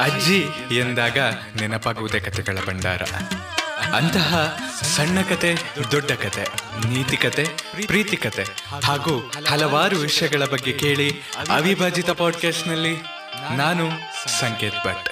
ಅಜ್ಜಿ ಎಂದಾಗ ನೆನಪಾಗುವುದೇ ಕಥೆಗಳ ಭಂಡಾರ. ಅಂತಹ ಸಣ್ಣ ಕತೆ, ದೊಡ್ಡ ಕತೆ, ನೀತಿ ಕತೆ, ಪ್ರೀತಿ ಕತೆ ಹಾಗೂ ಹಲವಾರು ವಿಷಯಗಳ ಬಗ್ಗೆ ಕೇಳಿ ಅವಿಭಾಜಿತ ಪಾಡ್ಕಾಸ್ಟ್ನಲ್ಲಿ ನಾನು ಸಂಕೇತ್ ಭಟ್.